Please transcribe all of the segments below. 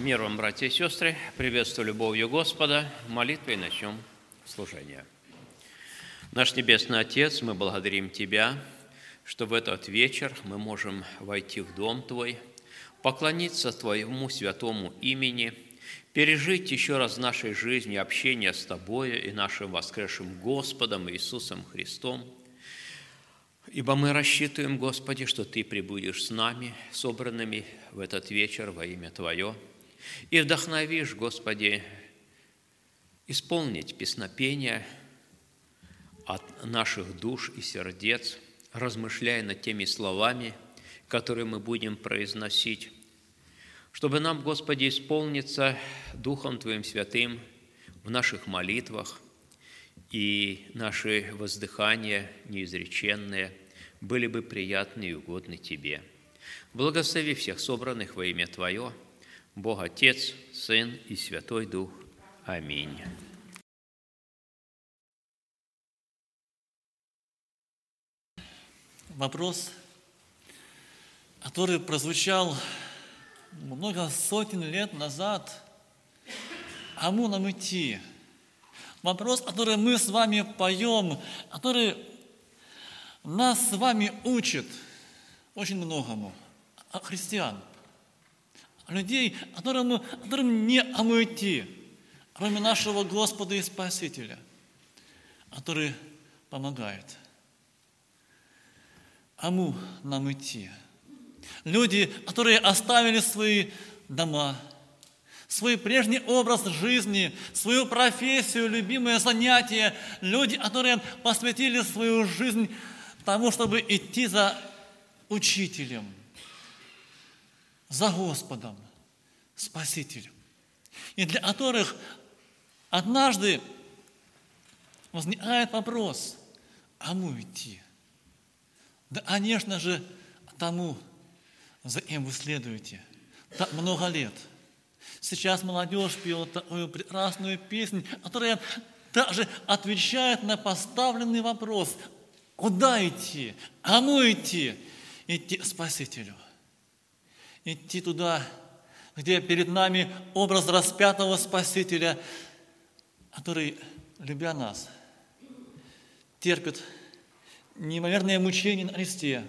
Мир вам, братья и сестры, приветствую любовью Господа, молитвой начнем служение. Наш Небесный Отец, мы благодарим Тебя, что в этот вечер мы можем войти в Дом Твой, поклониться Твоему святому имени, пережить еще раз в нашей жизни общение с Тобою и нашим воскресшим Господом Иисусом Христом – Ибо мы рассчитываем, Господи, что Ты прибудешь с нами, собранными в этот вечер во имя Твое – и вдохновишь, Господи, исполнить песнопение от наших душ и сердец, размышляя над теми словами, которые мы будем произносить, чтобы нам, Господи, исполниться Духом Твоим Святым в наших молитвах, и наши воздыхания неизреченные были бы приятны и угодны Тебе. Благослови всех собранных во имя Твое – Бог Отец, Сын и Святой Дух. Аминь. Вопрос, который прозвучал много сотен лет назад. Кому нам идти? Вопрос, который мы с вами поем, который нас с вами учит очень многому. Христиан – людей, которым, которым не омыти, кроме нашего Господа и Спасителя, который помогает. Кому нам идти? Люди, которые оставили свои дома, свой прежний образ жизни, свою профессию, любимое занятие, люди, которые посвятили свою жизнь тому, чтобы идти за учителем – за Господом, Спасителем, и для которых однажды возникает вопрос, кому идти? Да, конечно же, тому, за кем вы следуете. Так много лет. Сейчас молодежь пела такую прекрасную песню, которая также отвечает на поставленный вопрос, куда идти, кому идти? Идти к Спасителю – идти туда, где перед нами образ распятого Спасителя, который, любя нас, терпит неимоверное мучение на кресте,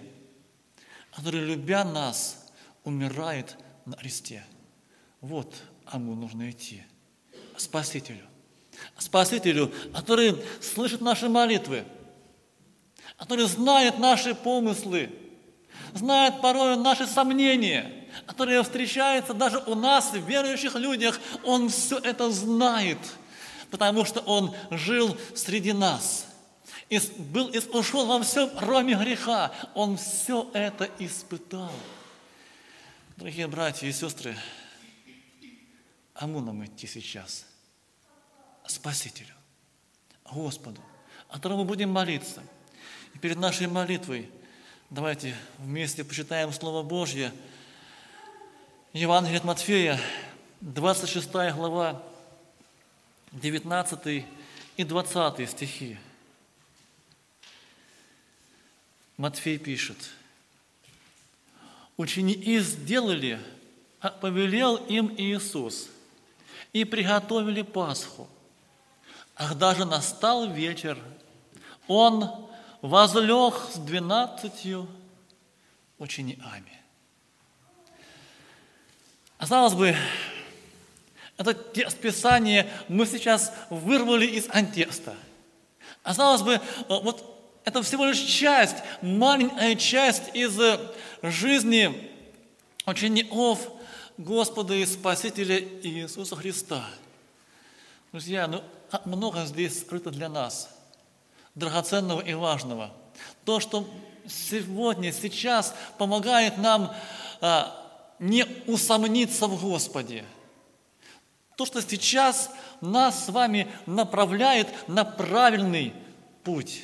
который, любя нас, умирает на кресте. Вот кому нужно идти. Спасителю. Спасителю, который слышит наши молитвы, который знает наши помыслы, знает порой наши сомнения – которые встречаются даже у нас, в верующих людях, Он все это знает, потому что Он жил среди нас. И был искушен во всем, кроме греха. Он все это испытал. Дорогие братья и сестры, кому нам идти сейчас? Спасителю, Господу, о котором мы будем молиться. И перед нашей молитвой давайте вместе почитаем Слово Божье – Евангелие от Матфея, 26 глава, 19 и 20 стихи. Матфей пишет, «Ученики сделали, а повелел им Иисус, и приготовили Пасху. Ах, даже настал вечер, Он возлег с двенадцатью учениками. Казалось бы, это текст Писания мы сейчас вырвали из контекста. Казалось бы, вот это всего лишь часть, маленькая часть из жизни учеников Господа и Спасителя Иисуса Христа. Друзья, ну много здесь скрыто для нас, драгоценного и важного. То, что сегодня, сейчас помогает нам а, не усомниться в Господе. То, что сейчас нас с вами направляет на правильный путь,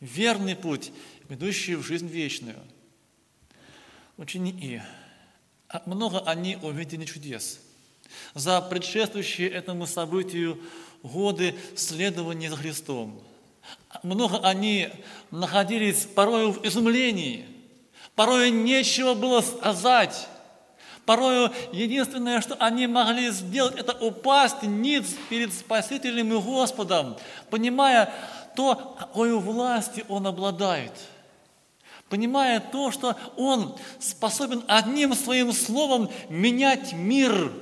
верный путь, ведущий в жизнь вечную. Ученики, а много они увидели чудес. За предшествующие этому событию годы следования за Христом. Много они находились порой в изумлении, порой нечего было сказать, Порою единственное, что они могли сделать, это упасть ниц перед Спасителем и Господом, понимая то, какой власти Он обладает, понимая то, что Он способен одним своим словом менять мир,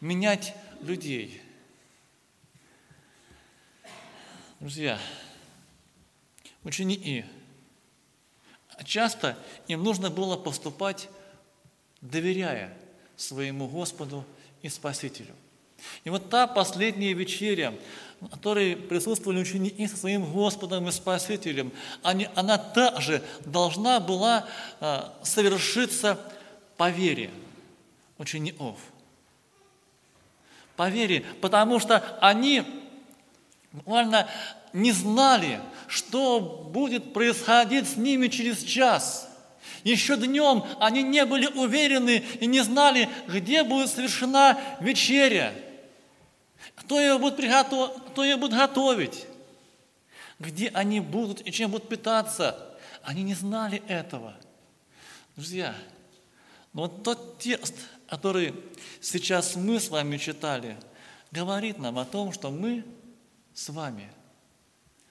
менять людей. Друзья, ученики, часто им нужно было поступать, доверяя своему Господу и Спасителю. И вот та последняя вечеря, на которой присутствовали ученики со своим Господом и Спасителем, они, она также должна была а, совершиться по вере учеников. По вере, потому что они буквально не знали, что будет происходить с ними через час. Еще днем они не были уверены и не знали, где будет совершена вечеря, кто ее будет, приготов... кто ее будет готовить, где они будут и чем будут питаться. Они не знали этого. Друзья, но вот тот текст, который сейчас мы с вами читали, говорит нам о том, что мы с вами,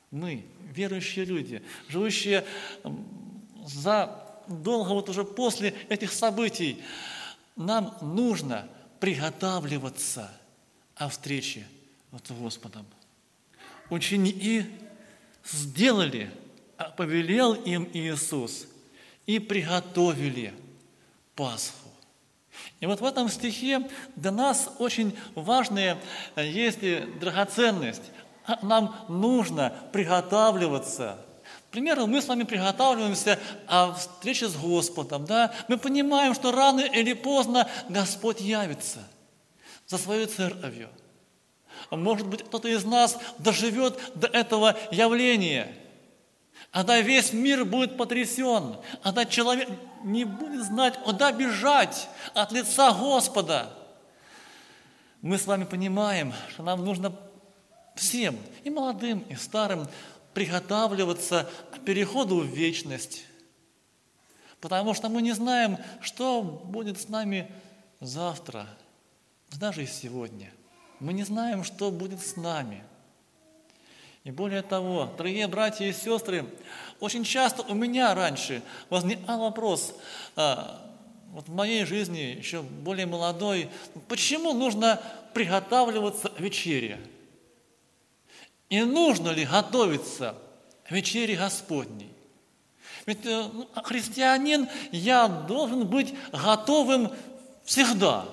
мы, верующие люди, живущие за долго вот уже после этих событий, нам нужно приготавливаться о встрече вот с Господом. Ученики сделали, а повелел им Иисус, и приготовили Пасху. И вот в этом стихе для нас очень важная есть драгоценность нам нужно приготавливаться. К примеру, мы с вами приготавливаемся о встрече с Господом. Да? Мы понимаем, что рано или поздно Господь явится за свою церковью. А может быть, кто-то из нас доживет до этого явления. Когда весь мир будет потрясен, когда человек не будет знать, куда бежать от лица Господа. Мы с вами понимаем, что нам нужно всем, и молодым, и старым, приготавливаться к переходу в вечность. Потому что мы не знаем, что будет с нами завтра, даже и сегодня. Мы не знаем, что будет с нами. И более того, дорогие братья и сестры, очень часто у меня раньше возникал вопрос, а, вот в моей жизни, еще более молодой, почему нужно приготавливаться к вечере? И нужно ли готовиться к вечере Господней? Ведь э, ну, христианин, я должен быть готовым всегда.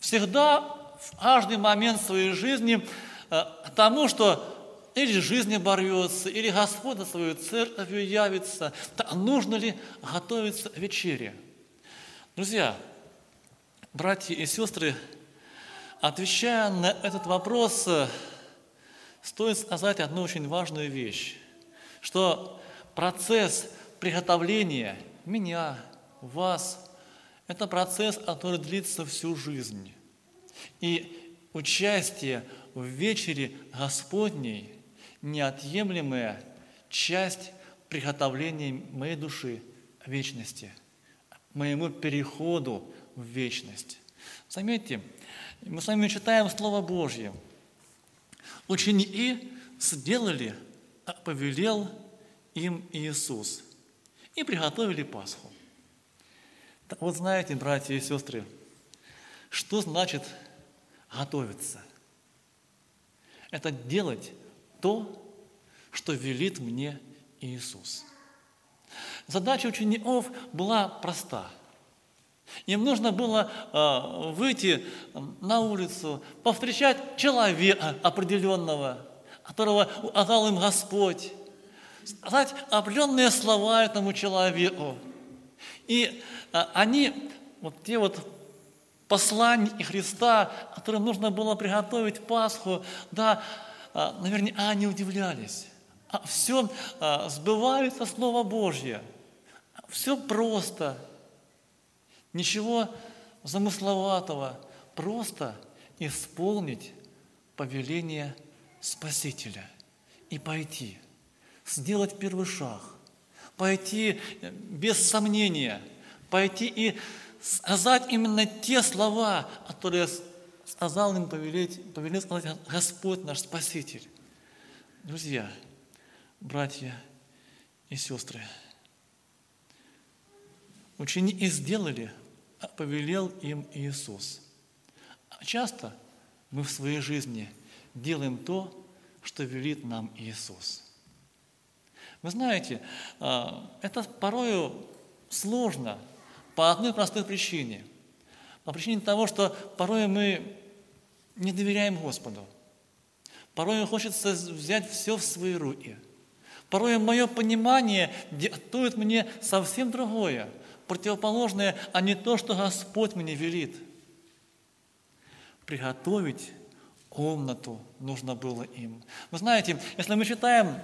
Всегда, в каждый момент своей жизни э, к тому, что или жизнь оборвется, или Господь на свою церковь явится. Так нужно ли готовиться к вечере? Друзья, братья и сестры, отвечая на этот вопрос, э, стоит сказать одну очень важную вещь, что процесс приготовления меня, вас, это процесс, который длится всю жизнь. И участие в вечере Господней – неотъемлемая часть приготовления моей души вечности, моему переходу в вечность. Заметьте, мы с вами читаем Слово Божье – Ученики сделали, как повелел им Иисус, и приготовили Пасху. Вот знаете, братья и сестры, что значит готовиться? Это делать то, что велит мне Иисус. Задача учеников была проста – им нужно было э, выйти на улицу, повстречать человека определенного, которого указал им Господь, сказать определенные слова этому человеку. И э, они, вот те вот посланники Христа, которым нужно было приготовить Пасху, да, э, наверняка они удивлялись. А все сбывается Слово Божье. Все просто – Ничего замысловатого, просто исполнить повеление Спасителя и пойти, сделать первый шаг, пойти без сомнения, пойти и сказать именно те слова, которые сказал им повелеть, повелел сказать Господь наш Спаситель. Друзья, братья и сестры, ученики сделали, повелел им Иисус. Часто мы в своей жизни делаем то, что велит нам Иисус. Вы знаете, а, это порою сложно по одной простой причине. По причине того, что порой мы не доверяем Господу. Порой хочется взять все в свои руки. Порой мое понимание диктует мне совсем другое, противоположное, а не то, что Господь мне велит. Приготовить комнату нужно было им. Вы знаете, если мы читаем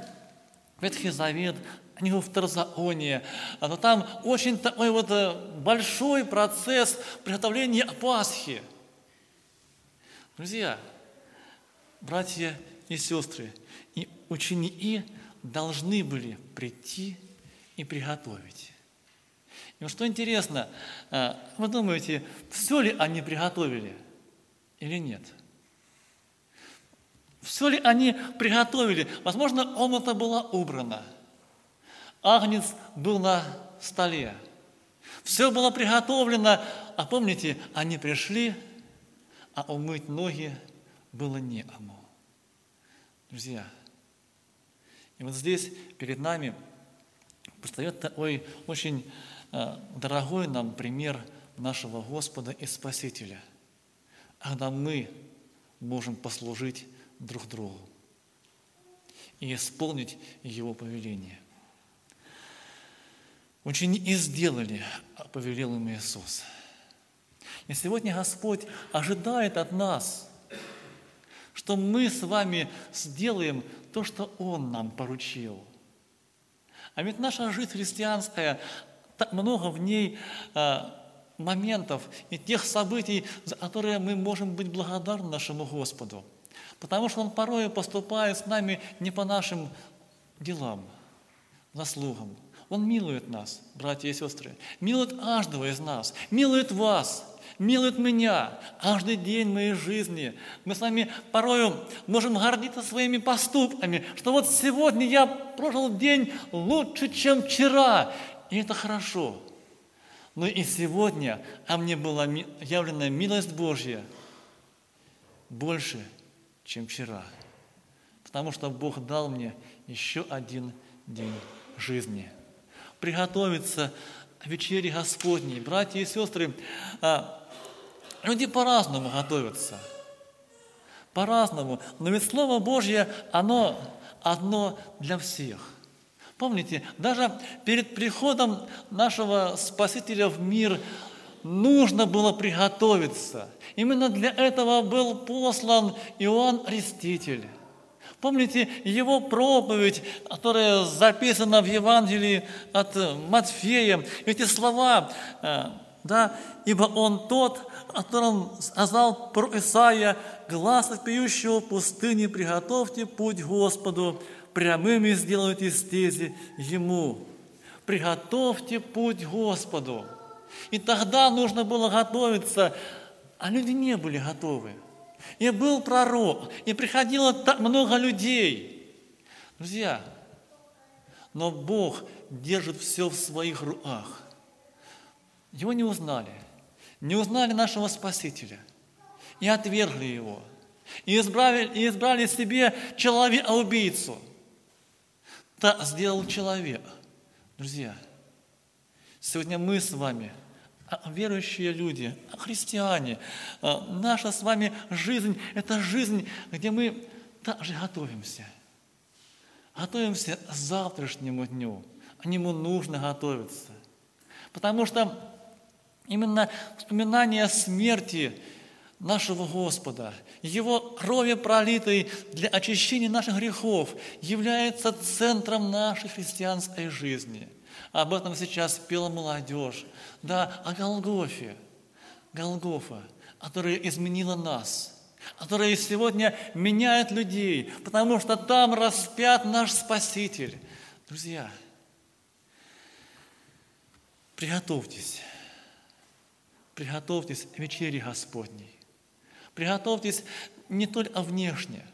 Ветхий Завет, книгу Второзакония, но там очень такой вот э, большой процесс приготовления Пасхи. Друзья, братья и сестры, и ученики должны были прийти и приготовить. И что интересно, э, вы думаете, все ли они приготовили или нет? Все ли они приготовили? Возможно, комната была убрана. Агнец был на столе. Все было приготовлено. А помните, они пришли, а умыть ноги было некому. Друзья, и вот здесь перед нами предстает такой очень дорогой нам пример нашего Господа и Спасителя, когда мы можем послужить друг другу и исполнить Его повеление. Ученики сделали, а повелел им Иисус. И сегодня Господь ожидает от нас, что мы с вами сделаем то, что Он нам поручил. А ведь наша жизнь христианская, так много в ней а, моментов и тех событий, за которые мы можем быть благодарны нашему Господу – Потому что Он порой поступает с нами не по нашим делам, заслугам. Он милует нас, братья и сестры, милует каждого из нас, милует вас, милует меня каждый день моей жизни. Мы с вами порою можем гордиться своими поступками, что вот сегодня я прожил день лучше, чем вчера, и это хорошо. Но и сегодня, а мне была явлена милость Божья больше, чем вчера. Потому что Бог дал мне еще один день жизни. Приготовиться к вечере Господней. Братья и сестры, а, люди по-разному готовятся. По-разному. Но ведь Слово Божье, оно одно для всех. Помните, даже перед приходом нашего Спасителя в мир нужно было приготовиться. Именно для этого был послан Иоанн Креститель. Помните его проповедь, которая записана в Евангелии от Матфея. Эти слова, э, да, ибо он тот, о котором сказал про Исаия, глаз пьющего в пустыне, приготовьте путь Господу, прямыми сделайте стези Ему. Приготовьте путь Господу. И тогда нужно было готовиться, а люди не были готовы. И был пророк, и приходило так много людей. Друзья, но Бог держит все в своих руках. Его не узнали. Не узнали нашего Спасителя. И отвергли его. И избрали, и избрали себе человека-убийцу. Сделал человек. Друзья, сегодня мы с вами – а верующие люди, а христиане. А наша с вами жизнь – это жизнь, где мы также готовимся. Готовимся к завтрашнему дню. К нему нужно готовиться. Потому что именно вспоминание смерти нашего Господа, Его крови пролитой для очищения наших грехов является центром нашей христианской жизни – об этом сейчас пела молодежь. Да, о Голгофе. Голгофа, которая изменила нас которая сегодня меняет людей, потому что там распят наш Спаситель. Друзья, приготовьтесь, приготовьтесь к вечере Господней. Приготовьтесь не только внешне,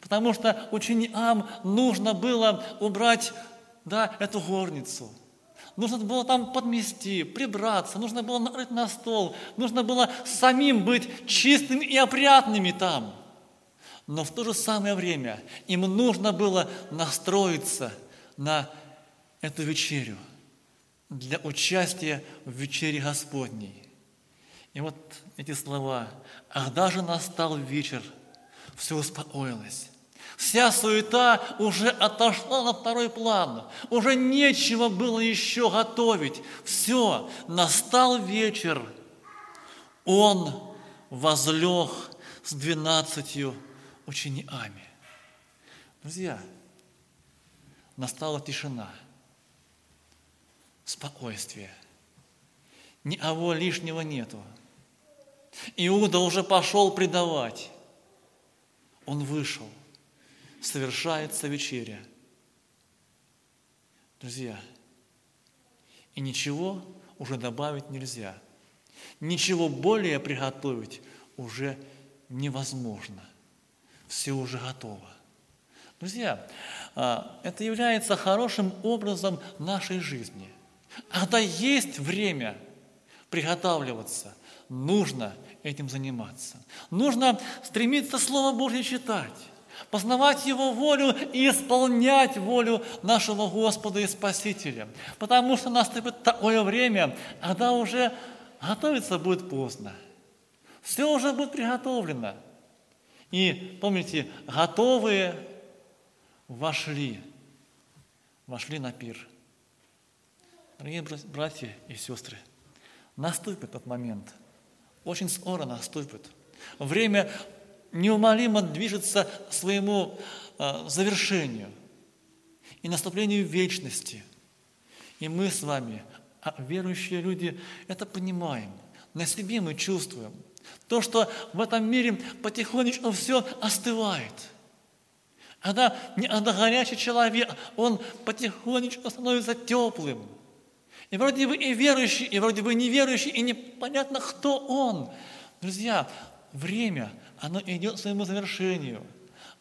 потому что ученикам нужно было убрать да, эту горницу. Нужно было там подмести, прибраться, нужно было накрыть на стол, нужно было самим быть чистыми и опрятными там. Но в то же самое время им нужно было настроиться на эту вечерю для участия в вечере Господней. И вот эти слова. «Ах, даже настал вечер, все успокоилось. Вся суета уже отошла на второй план. Уже нечего было еще готовить. Все, настал вечер. Он возлег с двенадцатью учениками. Друзья, настала тишина, спокойствие. Ни того лишнего нету. Иуда уже пошел предавать. Он вышел совершается вечеря. Друзья, и ничего уже добавить нельзя. Ничего более приготовить уже невозможно. Все уже готово. Друзья, а, это является хорошим образом нашей жизни. Когда есть время приготавливаться, нужно этим заниматься. Нужно стремиться Слово Божье читать познавать Его волю и исполнять волю нашего Господа и Спасителя. Потому что наступит такое время, когда уже готовиться будет поздно. Все уже будет приготовлено. И помните, готовые вошли, вошли на пир. Дорогие братья и сестры, наступит этот момент. Очень скоро наступит. Время неумолимо движется к своему а, завершению и наступлению вечности. И мы с вами, а, верующие люди, это понимаем. На себе мы чувствуем. То, что в этом мире потихонечку все остывает. Когда, когда горячий человек, он потихонечку становится теплым. И вроде бы и верующий, и вроде бы неверующий, и непонятно, кто он. Друзья, время, оно идет к своему завершению.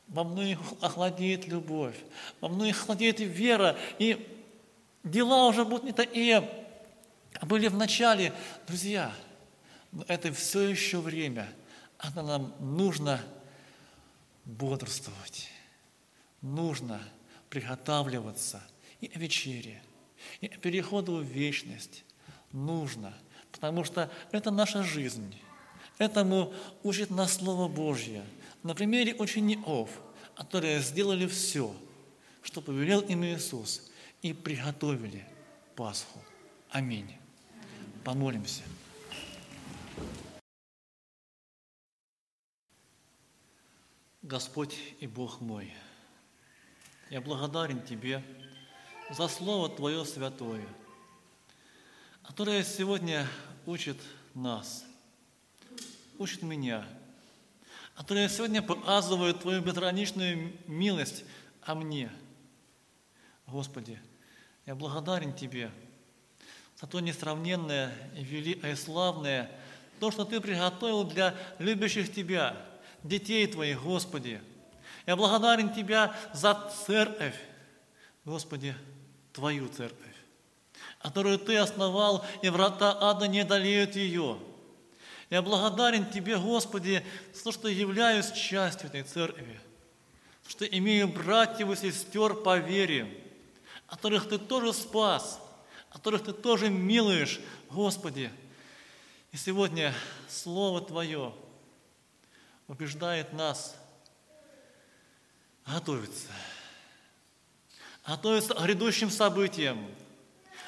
Во многих охладеет любовь, во многих охладеет вера, и дела уже будут не такие, а были в начале. Друзья, но это все еще время, а нам нужно бодрствовать, нужно приготавливаться и вечере, переходу в вечность нужно, потому что это наша жизнь. Этому учит нас Слово Божье на примере учеников, которые сделали все, что повелел им Иисус, и приготовили Пасху. Аминь. Помолимся. Господь и Бог мой, я благодарен Тебе за Слово Твое святое, которое сегодня учит нас – учит меня, которые сегодня показывают Твою безграничную милость о мне. Господи, я благодарен Тебе за то несравненное и великое и славное, то, что Ты приготовил для любящих Тебя, детей Твоих, Господи. Я благодарен Тебя за церковь, Господи, Твою церковь, которую Ты основал, и врата ада не одолеют ее – я благодарен Тебе, Господи, за то, что являюсь частью этой церкви, что имею братьев и сестер по вере, которых Ты тоже спас, которых Ты тоже милуешь, Господи. И сегодня Слово Твое убеждает нас готовиться, готовиться к грядущим событиям,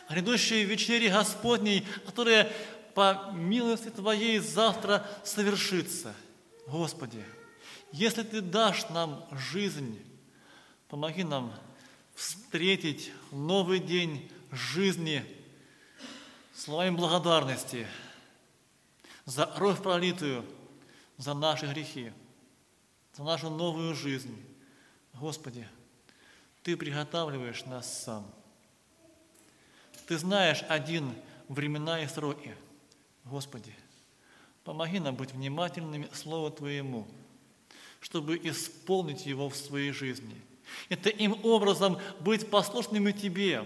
грядущей вечере Господней, которая по милости Твоей завтра совершится. Господи, если Ты дашь нам жизнь, помоги нам встретить новый день жизни словами благодарности за кровь пролитую, за наши грехи, за нашу новую жизнь. Господи, Ты приготавливаешь нас сам. Ты знаешь один времена и сроки – Господи, Помоги нам быть внимательными Слову Твоему, чтобы исполнить его в своей жизни. И таким образом быть послушными Тебе,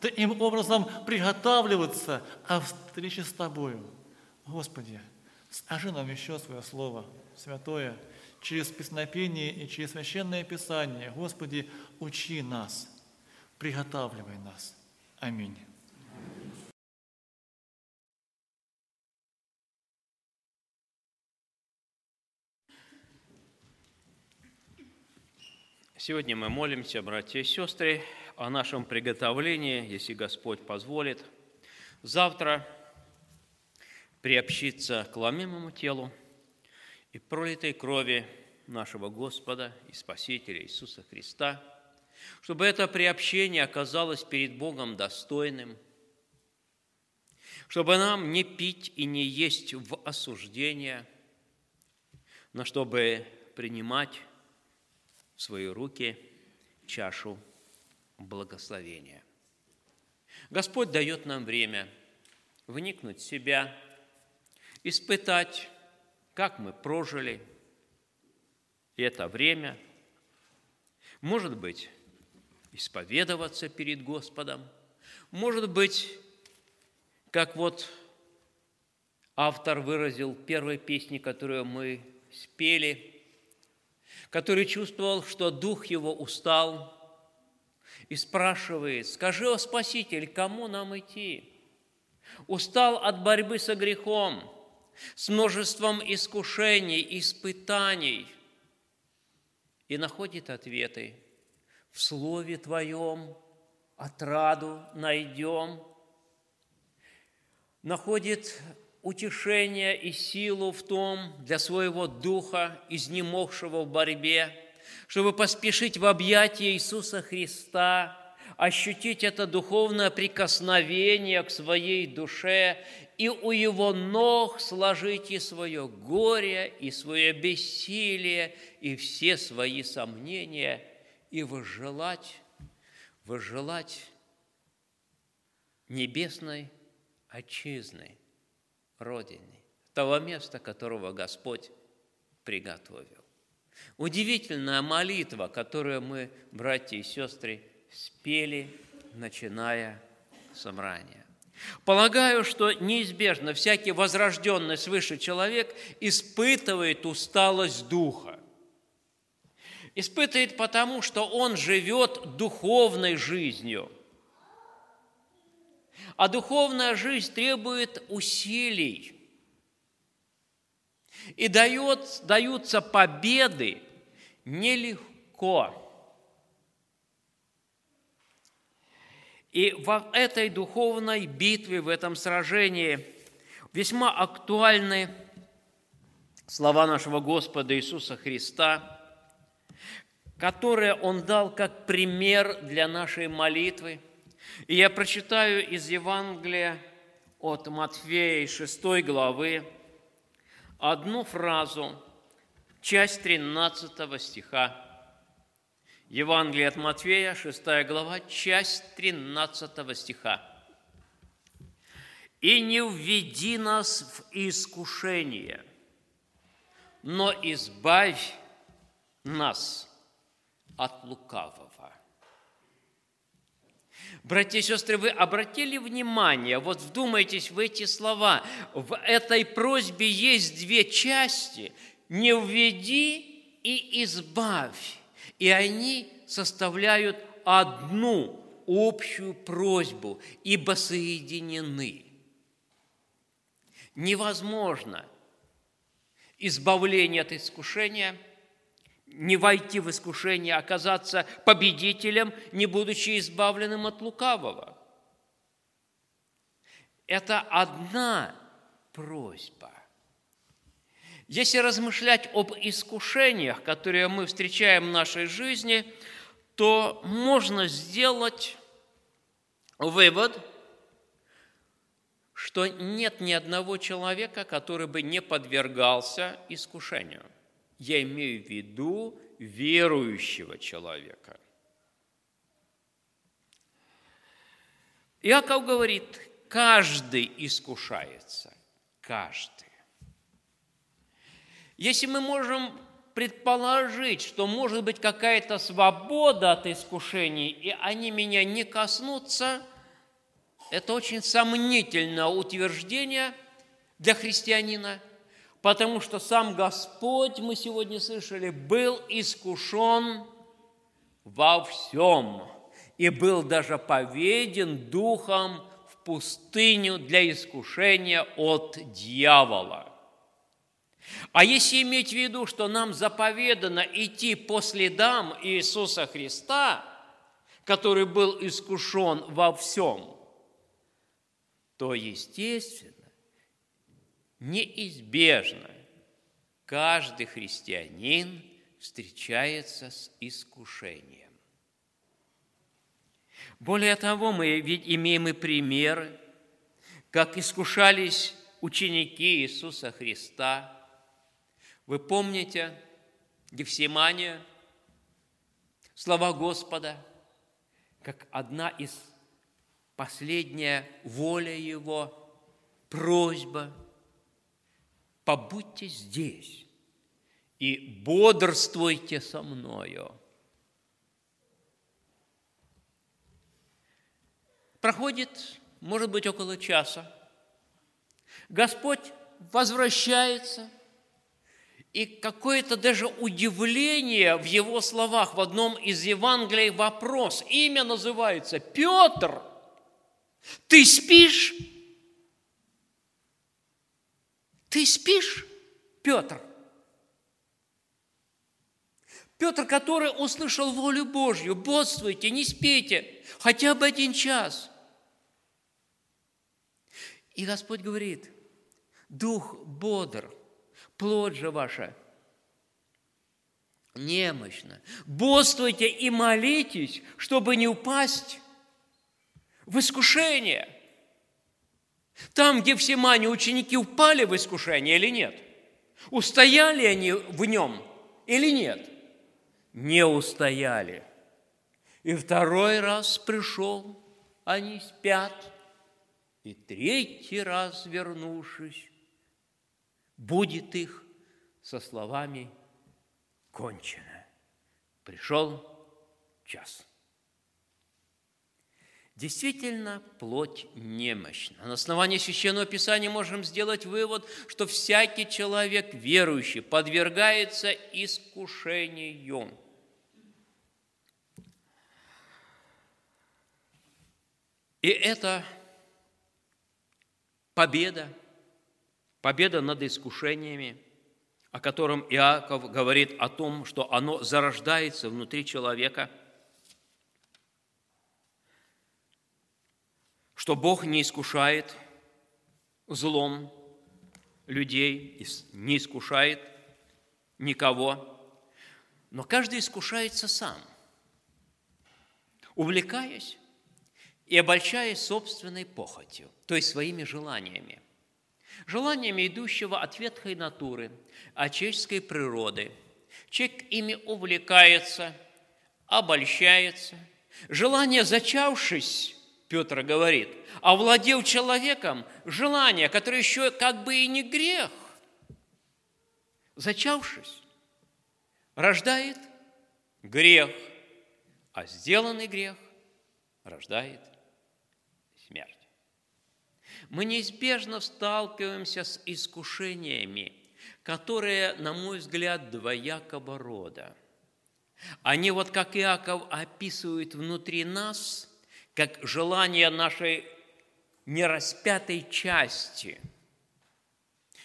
таким образом приготавливаться о встрече с Тобою. Господи, скажи нам еще свое Слово святое через песнопение и через священное Писание. Господи, учи нас, приготавливай нас. Аминь. Сегодня мы молимся, братья и сестры, о нашем приготовлении, если Господь позволит, завтра приобщиться к ломимому телу и пролитой крови нашего Господа и Спасителя Иисуса Христа, чтобы это приобщение оказалось перед Богом достойным, чтобы нам не пить и не есть в осуждение, но чтобы принимать в свои руки чашу благословения. Господь дает нам время вникнуть в себя, испытать, как мы прожили это время, может быть, исповедоваться перед Господом, может быть, как вот автор выразил первой песни, которую мы спели – который чувствовал, что дух его устал, и спрашивает, скажи, о Спаситель, кому нам идти? Устал от борьбы со грехом, с множеством искушений, испытаний, и находит ответы. В Слове Твоем, отраду найдем, находит утешение и силу в том для своего духа, изнемогшего в борьбе, чтобы поспешить в объятия Иисуса Христа, ощутить это духовное прикосновение к своей душе и у Его ног сложить и свое горе, и свое бессилие, и все свои сомнения, и возжелать, возжелать небесной отчизны – Родине, того места, которого Господь приготовил. Удивительная молитва, которую мы, братья и сестры, спели, начиная собрание. Полагаю, что неизбежно всякий возрожденный свыше человек испытывает усталость духа. Испытывает потому, что он живет духовной жизнью – а духовная жизнь требует усилий. И дает, даются победы нелегко. И в этой духовной битве, в этом сражении весьма актуальны слова нашего Господа Иисуса Христа, которые Он дал как пример для нашей молитвы – и я прочитаю из Евангелия от Матфея 6 главы одну фразу, часть 13 стиха. Евангелие от Матфея, 6 глава, часть 13 стиха. «И не введи нас в искушение, но избавь нас от лукавого». Братья и сестры, вы обратили внимание, вот вдумайтесь в эти слова. В этой просьбе есть две части. «Не введи и избавь». И они составляют одну общую просьбу, ибо соединены. Невозможно избавление от искушения – не войти в искушение, а оказаться победителем, не будучи избавленным от лукавого. Это одна просьба. Если размышлять об искушениях, которые мы встречаем в нашей жизни, то можно сделать вывод, что нет ни одного человека, который бы не подвергался искушению – я имею в виду верующего человека. Иаков говорит, каждый искушается, каждый. Если мы можем предположить, что может быть какая-то свобода от искушений, и они меня не коснутся, это очень сомнительное утверждение для христианина, потому что сам Господь, мы сегодня слышали, был искушен во всем и был даже поведен духом в пустыню для искушения от дьявола. А если иметь в виду, что нам заповедано идти по следам Иисуса Христа, который был искушен во всем, то, естественно, неизбежно каждый христианин встречается с искушением. Более того, мы ведь имеем и примеры, как искушались ученики Иисуса Христа. Вы помните Гефсимания, слова Господа, как одна из последняя воля Его, просьба, побудьте здесь и бодрствуйте со мною. Проходит, может быть, около часа. Господь возвращается, и какое-то даже удивление в его словах в одном из Евангелий вопрос. Имя называется Петр. Ты спишь? Ты спишь, Петр? Петр, который услышал волю Божью, бодствуйте, не спите, хотя бы один час – и Господь говорит, дух бодр, плоть же ваша немощна. Бодрствуйте и молитесь, чтобы не упасть в искушение. Там, где все мани ученики упали в искушение или нет? Устояли они в нем или нет? Не устояли. И второй раз пришел, они спят – и третий раз вернувшись, будет их со словами «кончено». Пришел час. Действительно, плоть немощна. На основании Священного Писания можем сделать вывод, что всякий человек верующий подвергается искушению. И это победа, победа над искушениями, о котором Иаков говорит о том, что оно зарождается внутри человека, что Бог не искушает злом людей, не искушает никого, но каждый искушается сам, увлекаясь и обольщаясь собственной похотью, то есть своими желаниями. Желаниями идущего от ветхой натуры, от человеческой природы. Человек ими увлекается, обольщается. Желание, зачавшись, Петр говорит, овладел человеком желание, которое еще как бы и не грех. Зачавшись, рождает грех, а сделанный грех рождает смерть. Мы неизбежно сталкиваемся с искушениями, которые, на мой взгляд, двоякого рода. Они вот как Иаков описывают внутри нас, как желание нашей нераспятой части,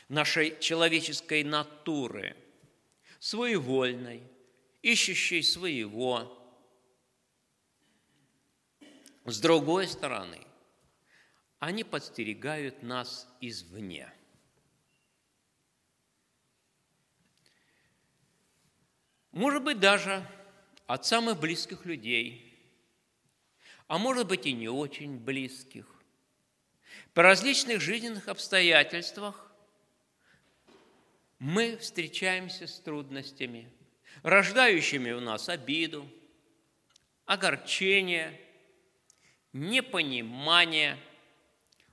нашей человеческой натуры, своевольной, ищущей своего. С другой стороны, они подстерегают нас извне. Может быть, даже от самых близких людей, а может быть и не очень близких. По различных жизненных обстоятельствах мы встречаемся с трудностями, рождающими у нас обиду, огорчение, непонимание –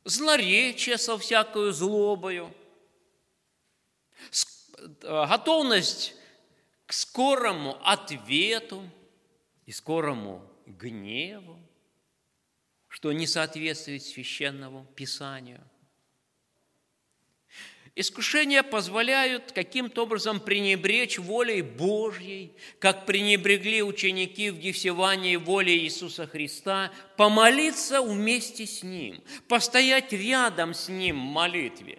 злоречие со всякою злобою, готовность к скорому ответу и скорому гневу, что не соответствует священному писанию. Искушения позволяют каким-то образом пренебречь волей Божьей, как пренебрегли ученики в Гефсевании волей Иисуса Христа, помолиться вместе с Ним, постоять рядом с Ним в молитве.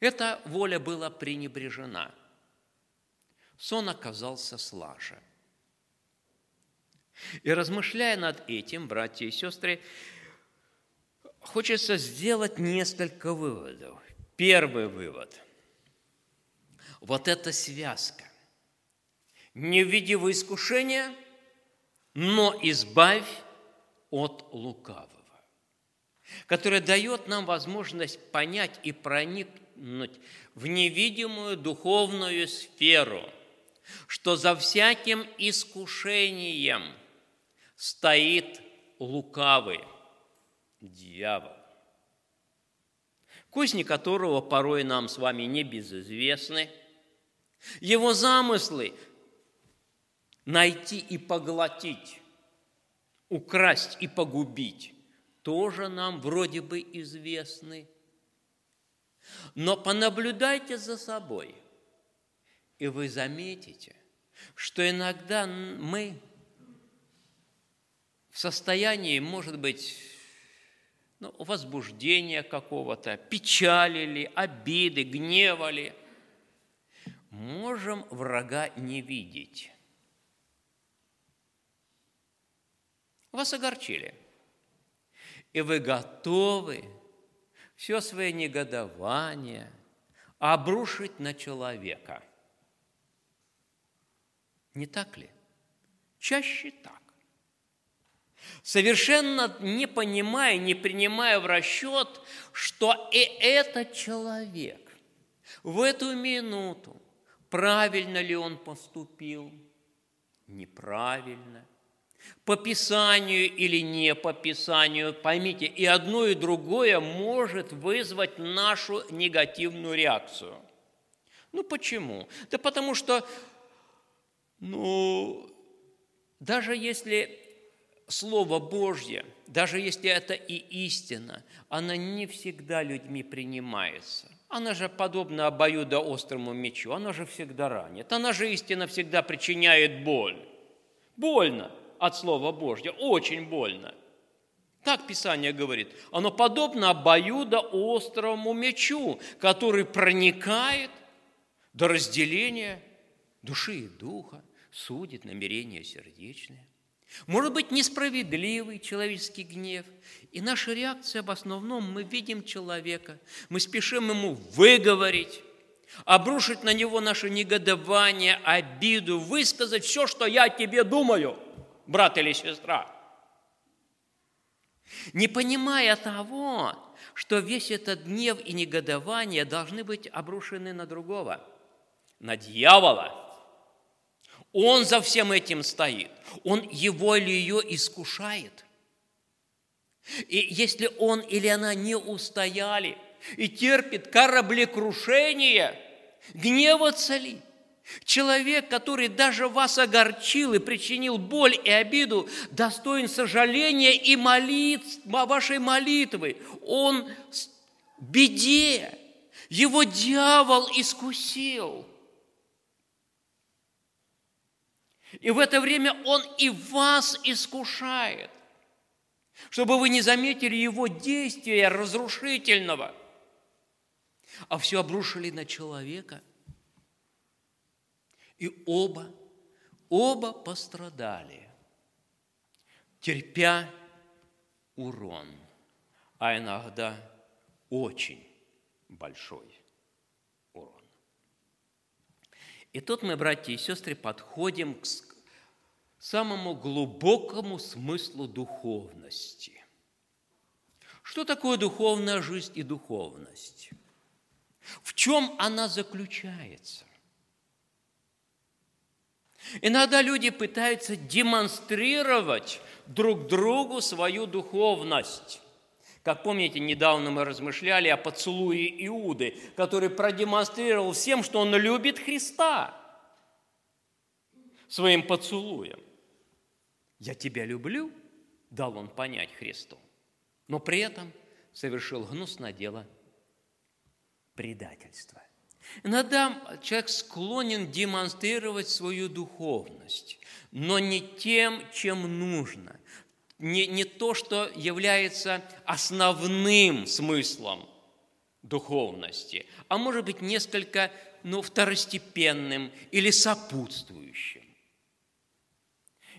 Эта воля была пренебрежена. Сон оказался слаже – и размышляя над этим, братья и сестры, хочется сделать несколько выводов. Первый вывод. Вот эта связка. Не введи в искушение, но избавь от лукавого, которая дает нам возможность понять и проникнуть в невидимую духовную сферу, что за всяким искушением – стоит лукавый дьявол, козни которого порой нам с вами не безызвестны. Его замыслы – найти и поглотить, украсть и погубить – тоже нам вроде бы известны. Но понаблюдайте за собой, и вы заметите, что иногда мы в состоянии, может быть, ну, возбуждения какого-то, печали ли, обиды, гнева ли, можем врага не видеть. Вас огорчили, и вы готовы все свое негодование обрушить на человека. Не так ли? Чаще так совершенно не понимая, не принимая в расчет, что и этот человек в эту минуту, правильно ли он поступил, неправильно, по Писанию или не по Писанию, поймите, и одно, и другое может вызвать нашу негативную реакцию. Ну почему? Да потому что, ну, даже если Слово Божье, даже если это и истина, она не всегда людьми принимается. Она же подобна обоюдоострому мечу, она же всегда ранит. Она же истина всегда причиняет боль. Больно от Слова Божьего, очень больно. Так Писание говорит. Оно подобно обоюдоострому мечу, который проникает до разделения души и духа, судит намерения сердечные. Может быть, несправедливый человеческий гнев. И наша реакция в основном, мы видим человека, мы спешим ему выговорить, обрушить на него наше негодование, обиду, высказать все, что я о тебе думаю, брат или сестра. Не понимая того, что весь этот гнев и негодование должны быть обрушены на другого, на дьявола – он за всем этим стоит. Он его или ее искушает. И если он или она не устояли и терпит кораблекрушение, гневаться ли? Человек, который даже вас огорчил и причинил боль и обиду, достоин сожаления и молит, вашей молитвы. Он в беде. Его дьявол искусил – И в это время Он и вас искушает, чтобы вы не заметили Его действия разрушительного, а все обрушили на человека. И оба, оба пострадали, терпя урон, а иногда очень большой. И тут мы, братья и сестры, подходим к самому глубокому смыслу духовности. Что такое духовная жизнь и духовность? В чем она заключается? Иногда люди пытаются демонстрировать друг другу свою духовность, Как помните, недавно мы размышляли о поцелуе Иуды, который продемонстрировал всем, что он любит Христа своим поцелуем. «Я тебя люблю», – дал он понять Христу, но при этом совершил гнусное дело предательства. Иногда человек склонен демонстрировать свою духовность, но не тем, чем нужно, не, не то, что является основным смыслом духовности, а может быть несколько ну, второстепенным или сопутствующим.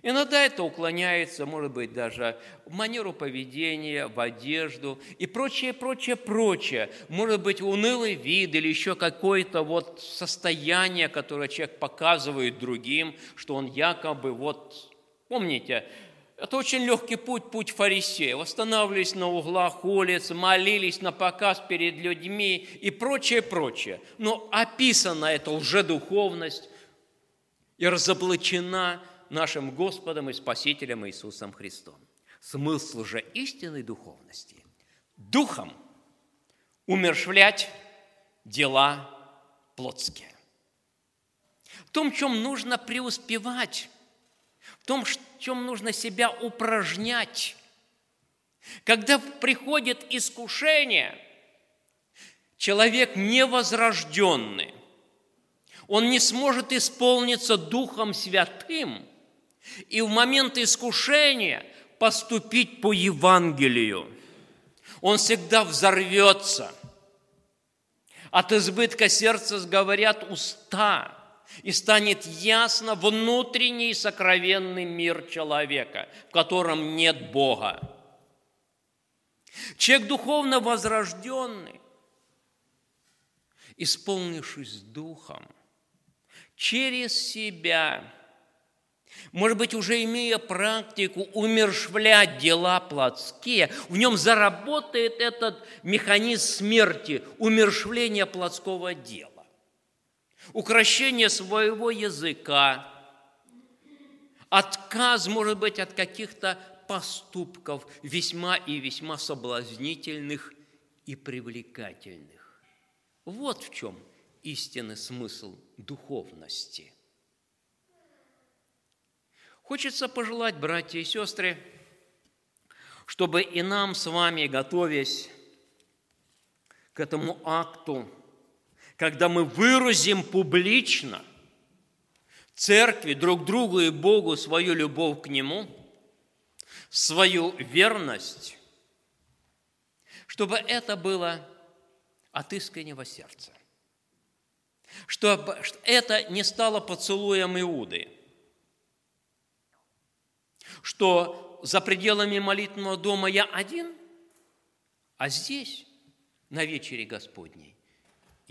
Иногда это уклоняется, может быть, даже в манеру поведения, в одежду и прочее, прочее, прочее. Может быть, унылый вид или еще какое-то вот состояние, которое человек показывает другим, что он якобы вот... Помните, это очень легкий путь, путь фарисея. Восстанавливались на углах улиц, молились на показ перед людьми и прочее, прочее. Но описана эта лжедуховность и разоблачена нашим Господом и Спасителем Иисусом Христом. Смысл же истинной духовности – духом умершвлять дела плотские. В том, чем нужно преуспевать, в том, в чем нужно себя упражнять. Когда приходит искушение, человек невозрожденный, он не сможет исполниться Духом Святым – и в момент искушения поступить по Евангелию. Он всегда взорвется. От избытка сердца сговорят уста, и станет ясно внутренний сокровенный мир человека, в котором нет Бога. Человек духовно возрожденный, исполнившись Духом, через себя – может быть, уже имея практику умершвлять дела плотские, в нем заработает этот механизм смерти, умершвления плотского дела. Укращение своего языка, отказ, может быть, от каких-то поступков весьма и весьма соблазнительных и привлекательных. Вот в чем истинный смысл духовности. Хочется пожелать, братья и сестры, чтобы и нам с вами, готовясь к этому акту, когда мы выразим публично церкви, друг другу и Богу свою любовь к Нему, свою верность, чтобы это было от искреннего сердца, чтобы это не стало поцелуем Иуды – что за пределами молитвенного дома я один, а здесь, на вечере Господней,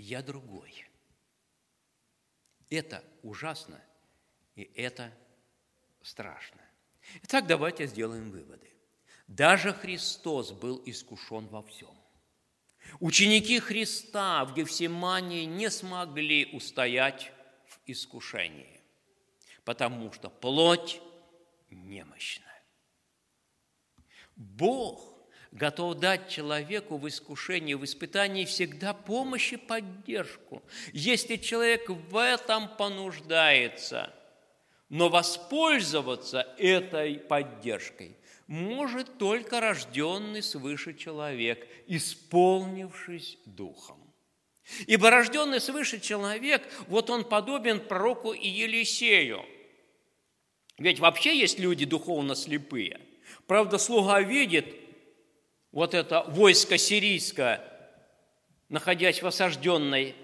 я другой. Это ужасно, и это страшно. Итак, давайте сделаем выводы. Даже Христос был искушен во всем. Ученики Христа в Гефсимании не смогли устоять в искушении, потому что плоть немощна. Бог готов дать человеку в искушении, в испытании всегда помощь и поддержку, если человек в этом понуждается. Но воспользоваться этой поддержкой может только рожденный свыше человек, исполнившись Духом. Ибо рожденный свыше человек, вот он подобен пророку Елисею – ведь вообще есть люди духовно слепые. Правда, слуга видит вот это войско сирийское, находясь в осажденной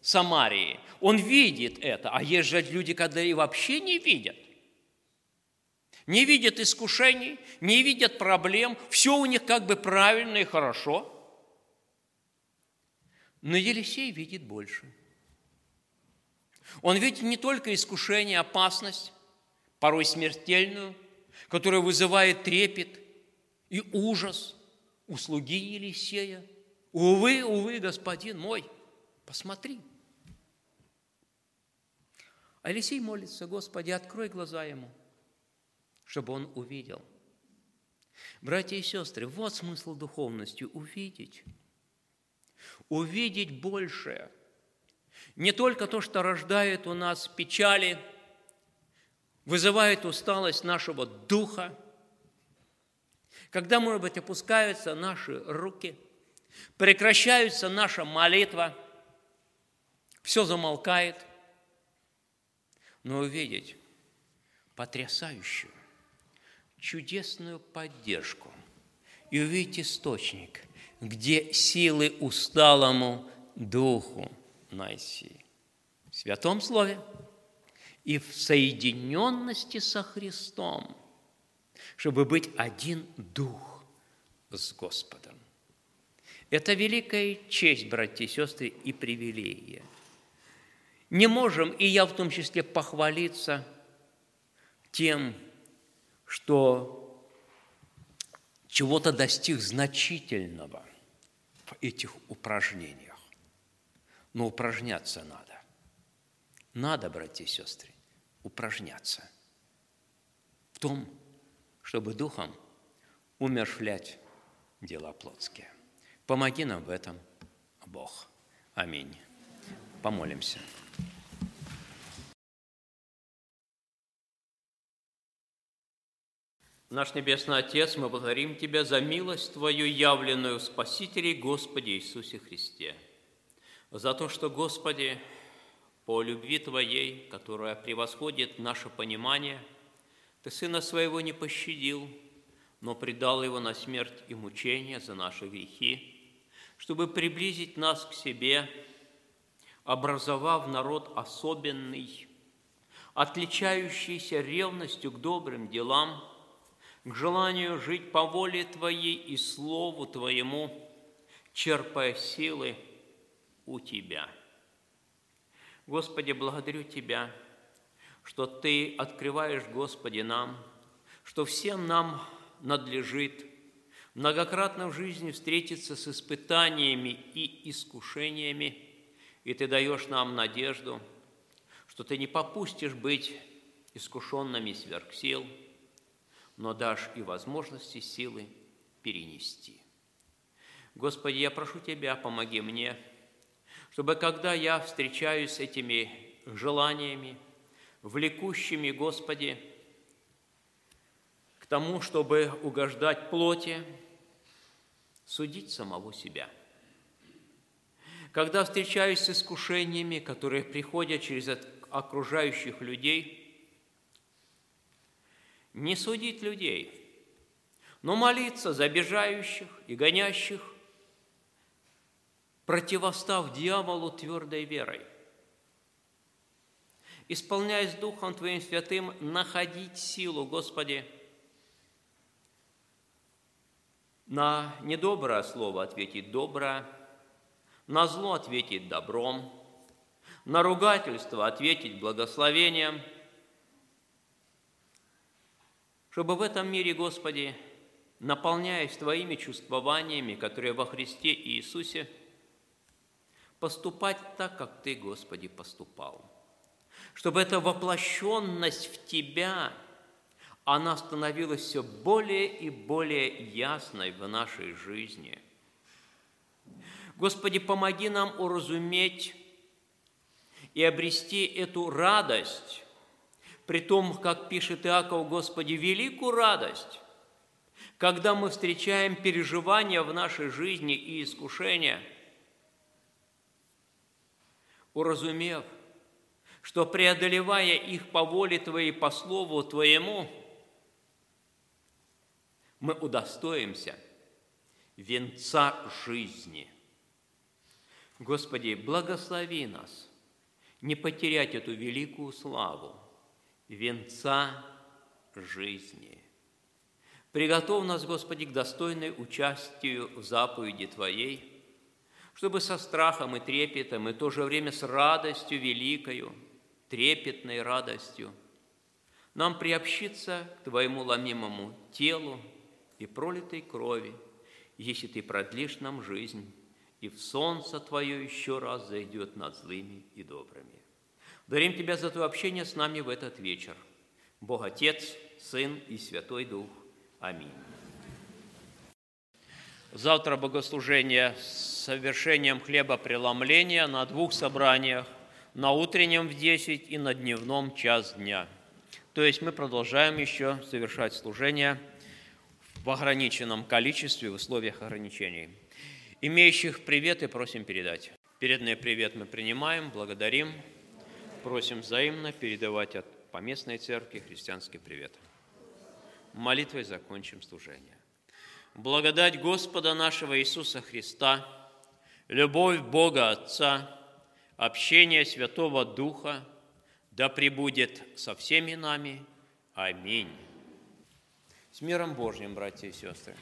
Самарии. Он видит это, а есть же люди, которые вообще не видят. Не видят искушений, не видят проблем, все у них как бы правильно и хорошо. Но Елисей видит больше. Он видит не только искушение, опасность, порой смертельную, которая вызывает трепет и ужас у слуги Елисея. Увы, увы, господин мой, посмотри. А Елисей молится, Господи, открой глаза ему, чтобы он увидел. Братья и сестры, вот смысл духовности – увидеть. Увидеть большее. Не только то, что рождает у нас печали, вызывает усталость нашего духа, когда, может быть, опускаются наши руки, прекращается наша молитва, все замолкает, но увидеть потрясающую, чудесную поддержку и увидеть источник, где силы усталому духу найти. В Святом Слове и в соединенности со Христом, чтобы быть один дух с Господом. Это великая честь, братья и сестры, и привилегия. Не можем, и я в том числе, похвалиться тем, что чего-то достиг значительного в этих упражнениях. Но упражняться надо. Надо, братья и сестры, упражняться в том, чтобы духом умершвлять дела плотские. Помоги нам в этом, Бог. Аминь. Помолимся. Наш Небесный Отец, мы благодарим Тебя за милость Твою, явленную в Спасителе Господе Иисусе Христе, за то, что, Господи, по любви Твоей, которая превосходит наше понимание, Ты Сына Своего не пощадил, но предал Его на смерть и мучение за наши грехи, чтобы приблизить нас к себе, образовав народ особенный, отличающийся ревностью к добрым делам, к желанию жить по воле Твоей и Слову Твоему, черпая силы у Тебя. Господи, благодарю Тебя, что Ты открываешь, Господи, нам, что всем нам надлежит многократно в жизни встретиться с испытаниями и искушениями, и Ты даешь нам надежду, что Ты не попустишь быть искушенными сверх но дашь и возможности силы перенести. Господи, я прошу Тебя, помоги мне, чтобы когда я встречаюсь с этими желаниями, влекущими, Господи, к тому, чтобы угождать плоти, судить самого себя. Когда встречаюсь с искушениями, которые приходят через окружающих людей, не судить людей, но молиться за обижающих и гонящих, противостав дьяволу твердой верой. Исполняясь Духом Твоим Святым, находить силу, Господи, На недоброе слово ответить доброе, на зло ответить добром, на ругательство ответить благословением, чтобы в этом мире, Господи, наполняясь Твоими чувствованиями, которые во Христе Иисусе, поступать так, как Ты, Господи, поступал. Чтобы эта воплощенность в Тебя – она становилась все более и более ясной в нашей жизни. Господи, помоги нам уразуметь и обрести эту радость, при том, как пишет Иаков, Господи, великую радость, когда мы встречаем переживания в нашей жизни и искушения, уразумев, что преодолевая их по воле Твоей, по Слову Твоему – мы удостоимся венца жизни. Господи, благослови нас не потерять эту великую славу, венца жизни. Приготовь нас, Господи, к достойной участию в заповеди Твоей, чтобы со страхом и трепетом, и в то же время с радостью великою, трепетной радостью, нам приобщиться к Твоему ломимому телу, и пролитой крови, если Ты продлишь нам жизнь, и в солнце Твое еще раз зайдет над злыми и добрыми. Благодарим Тебя за Твое общение с нами в этот вечер. Бог Отец, Сын и Святой Дух. Аминь. Завтра богослужение с совершением хлебопреломления на двух собраниях, на утреннем в 10 и на дневном час дня. То есть мы продолжаем еще совершать служение в ограниченном количестве, в условиях ограничений. Имеющих приветы просим передать. Передный привет мы принимаем, благодарим, просим взаимно передавать от поместной церкви христианский привет. Молитвой закончим служение. Благодать Господа нашего Иисуса Христа, любовь Бога Отца, общение Святого Духа да пребудет со всеми нами. Аминь. С миром Божьим, братья и сестры.